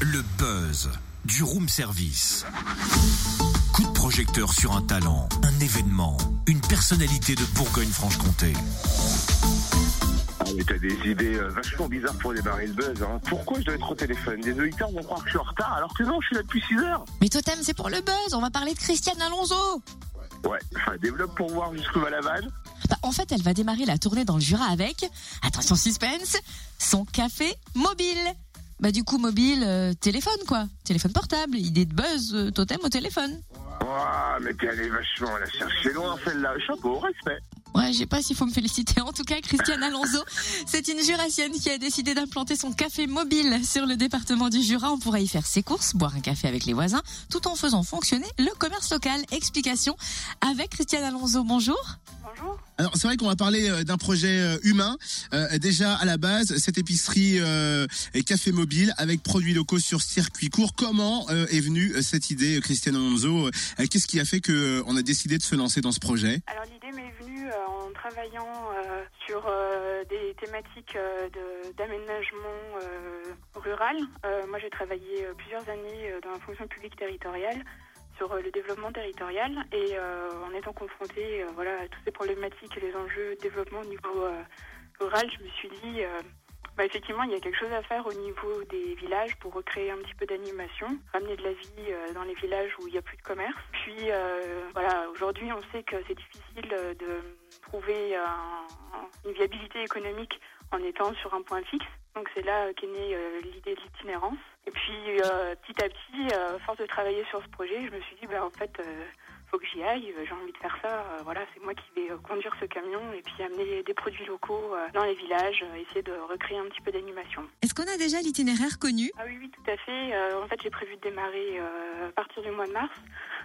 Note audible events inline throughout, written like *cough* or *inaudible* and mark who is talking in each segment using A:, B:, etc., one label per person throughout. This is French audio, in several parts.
A: Le buzz du room service. Coup de projecteur sur un talent, un événement, une personnalité de Bourgogne-Franche-Comté.
B: Ah, mais t'as des idées euh, vachement bizarres pour démarrer le buzz. Hein. Pourquoi je dois être au téléphone? Les auditeurs vont croire que je suis en retard alors que non, je suis là depuis 6 heures.
C: Mais Totem, c'est pour le buzz. On va parler de Christiane Alonso.
B: Ouais, enfin, développe pour voir jusqu'où va la vanne.
C: Bah, en fait, elle va démarrer la tournée dans le Jura avec, attention suspense, son café mobile. Bah du coup mobile, euh, téléphone quoi, téléphone portable, idée de buzz, euh, totem au téléphone.
B: Ouah, mais t'es allé vachement la chercher loin celle-là. Chapeau, respect.
C: Ouais, je sais pas s'il faut me féliciter. En tout cas, Christiane Alonso, c'est une jurassienne qui a décidé d'implanter son café mobile sur le département du Jura. On pourra y faire ses courses, boire un café avec les voisins, tout en faisant fonctionner le commerce local. Explication avec Christiane Alonso. Bonjour.
D: Alors c'est vrai qu'on va parler euh, d'un projet euh, humain. Euh, déjà à la base, cette épicerie est café mobile avec produits locaux sur circuit court. Comment est venue cette idée, Christiane Alonso Qu'est-ce qui a fait que euh, on a décidé de se lancer dans ce projet?
E: Alors l'idée m'est venue en travaillant sur des thématiques d'aménagement rural. Moi j'ai travaillé plusieurs années dans la fonction publique territoriale sur euh, le développement territorial et euh, en étant confrontée euh, voilà, à toutes ces problématiques et les enjeux de développement au niveau rural, je me suis dit bah, effectivement, il y a quelque chose à faire au niveau des villages pour recréer un petit peu d'animation, ramener de la vie dans les villages où il n'y a plus de commerce. Puis voilà, aujourd'hui, on sait que c'est difficile de trouver un- une viabilité économique en étant sur un point fixe. Donc c'est là qu'est née euh, l'idée de l'itinérance. Et puis euh, petit à petit, euh, force de travailler sur ce projet, je me suis dit, bah, en fait, euh, faut que j'y aille, j'ai envie de faire ça. Euh, voilà, c'est moi qui vais euh, conduire ce camion et puis amener des produits locaux euh, dans les villages, euh, essayer de recréer un petit peu d'animation.
C: Est-ce qu'on a déjà l'itinéraire connu?
E: Ah oui, oui, tout à fait. Euh, en fait, j'ai prévu de démarrer euh, à partir du mois de mars.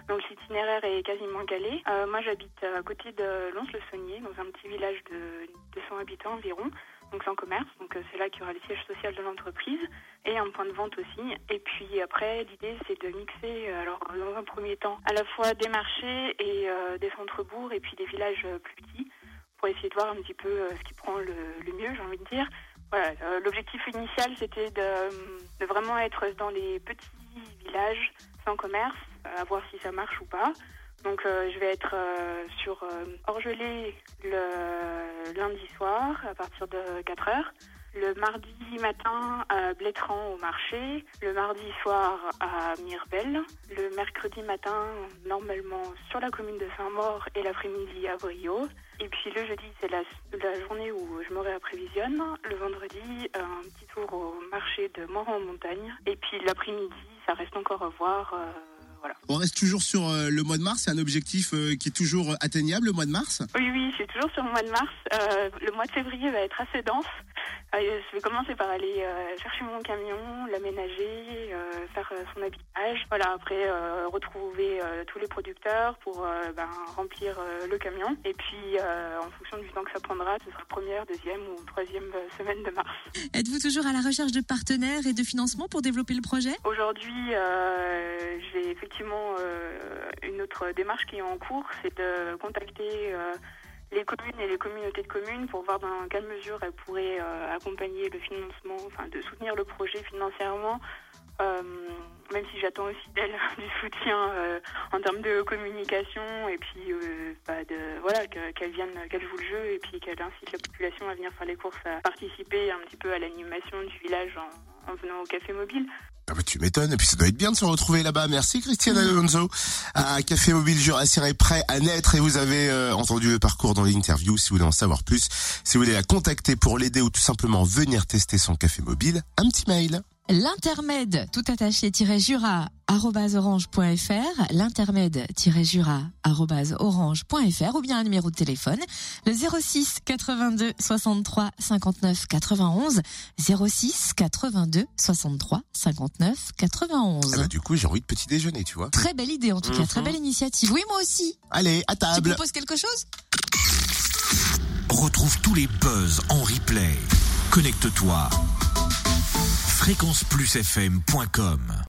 E: Donc l'itinéraire est quasiment calé. Euh, moi, j'habite à côté de Lons-le-Saunier, dans un petit village de 200 habitants environ, donc sans commerce. Donc euh, c'est là qu'il y aura le siège social de l'entreprise et un point de vente aussi. Et puis après, l'idée, c'est de mixer, euh, alors dans un premier temps, à la fois des marchés et euh, des centres-bourgs et puis des villages plus petits pour essayer de voir un petit peu ce qui prend le, mieux, j'ai envie de dire. L'objectif initial, c'était de, de vraiment être dans les petits villages sans commerce, à voir si ça marche ou pas. Donc, euh, je vais être euh, sur euh, Orgelé le lundi soir à partir de 4 heures. Le mardi matin à Blétran au marché, le mardi soir à Mirbel, le mercredi matin normalement sur la commune de Saint-Maur et l'après-midi à Brio. Et puis le jeudi c'est la, journée où je me réapprévisionne. Le vendredi un petit tour au marché de Mort en montagne. Et puis l'après-midi ça reste encore à voir. Voilà.
D: On reste toujours sur euh, le mois de mars. C'est un objectif euh, qui est toujours atteignable, le mois de mars?
E: Oui, oui, je suis toujours sur le mois de mars. Euh, le mois de février va être assez dense. Euh, je vais commencer par aller euh, chercher mon camion, l'aménager, euh, faire euh, son habillage. Voilà, après euh, retrouver euh, tous les producteurs pour euh, ben, remplir euh, le camion. Et puis, euh, en fonction du temps que ça prendra, ce sera première, deuxième ou troisième euh, semaine de mars.
C: Êtes-vous toujours à la recherche de partenaires et de financement pour développer le projet?
E: Aujourd'hui, euh, j'ai effectivement euh, une autre démarche qui est en cours, c'est de contacter euh, les communes et les communautés de communes pour voir dans quelle mesure elles pourraient euh, accompagner le financement, enfin de soutenir le projet financièrement. même si j'attends aussi d'elles *laughs* du soutien en termes de communication et puis bah, de voilà que- qu'elles viennent, qu'elles jouent le jeu et puis qu'elles incitent la population à venir faire les courses, à participer un petit peu à l'animation du village en venant au café mobile.
D: Ah bah, tu m'étonnes, et puis ça doit être bien de se retrouver là-bas. Merci Christiane Alonso. À Café Mobile Jurassien est prêt à naître et vous avez euh, entendu le parcours dans l'interview. Si vous voulez en savoir plus, si vous voulez la contacter pour l'aider ou tout simplement venir tester son café mobile, un petit mail.
C: L'intermède, tout attaché, jura, orange.fr, l'intermède, jura, orange.fr, ou bien un numéro de téléphone, le 06 82 63 59 91, 06 82 63 59 91.
D: Ah bah, du coup, j'ai envie de petit déjeuner, tu vois.
C: Très belle idée, en tout cas, très belle initiative. Oui, moi aussi.
D: Allez, à
C: Tu
D: table.
C: proposes quelque chose?
A: Retrouve tous les buzz en replay. Connecte-toi. fréquenceplusfm.com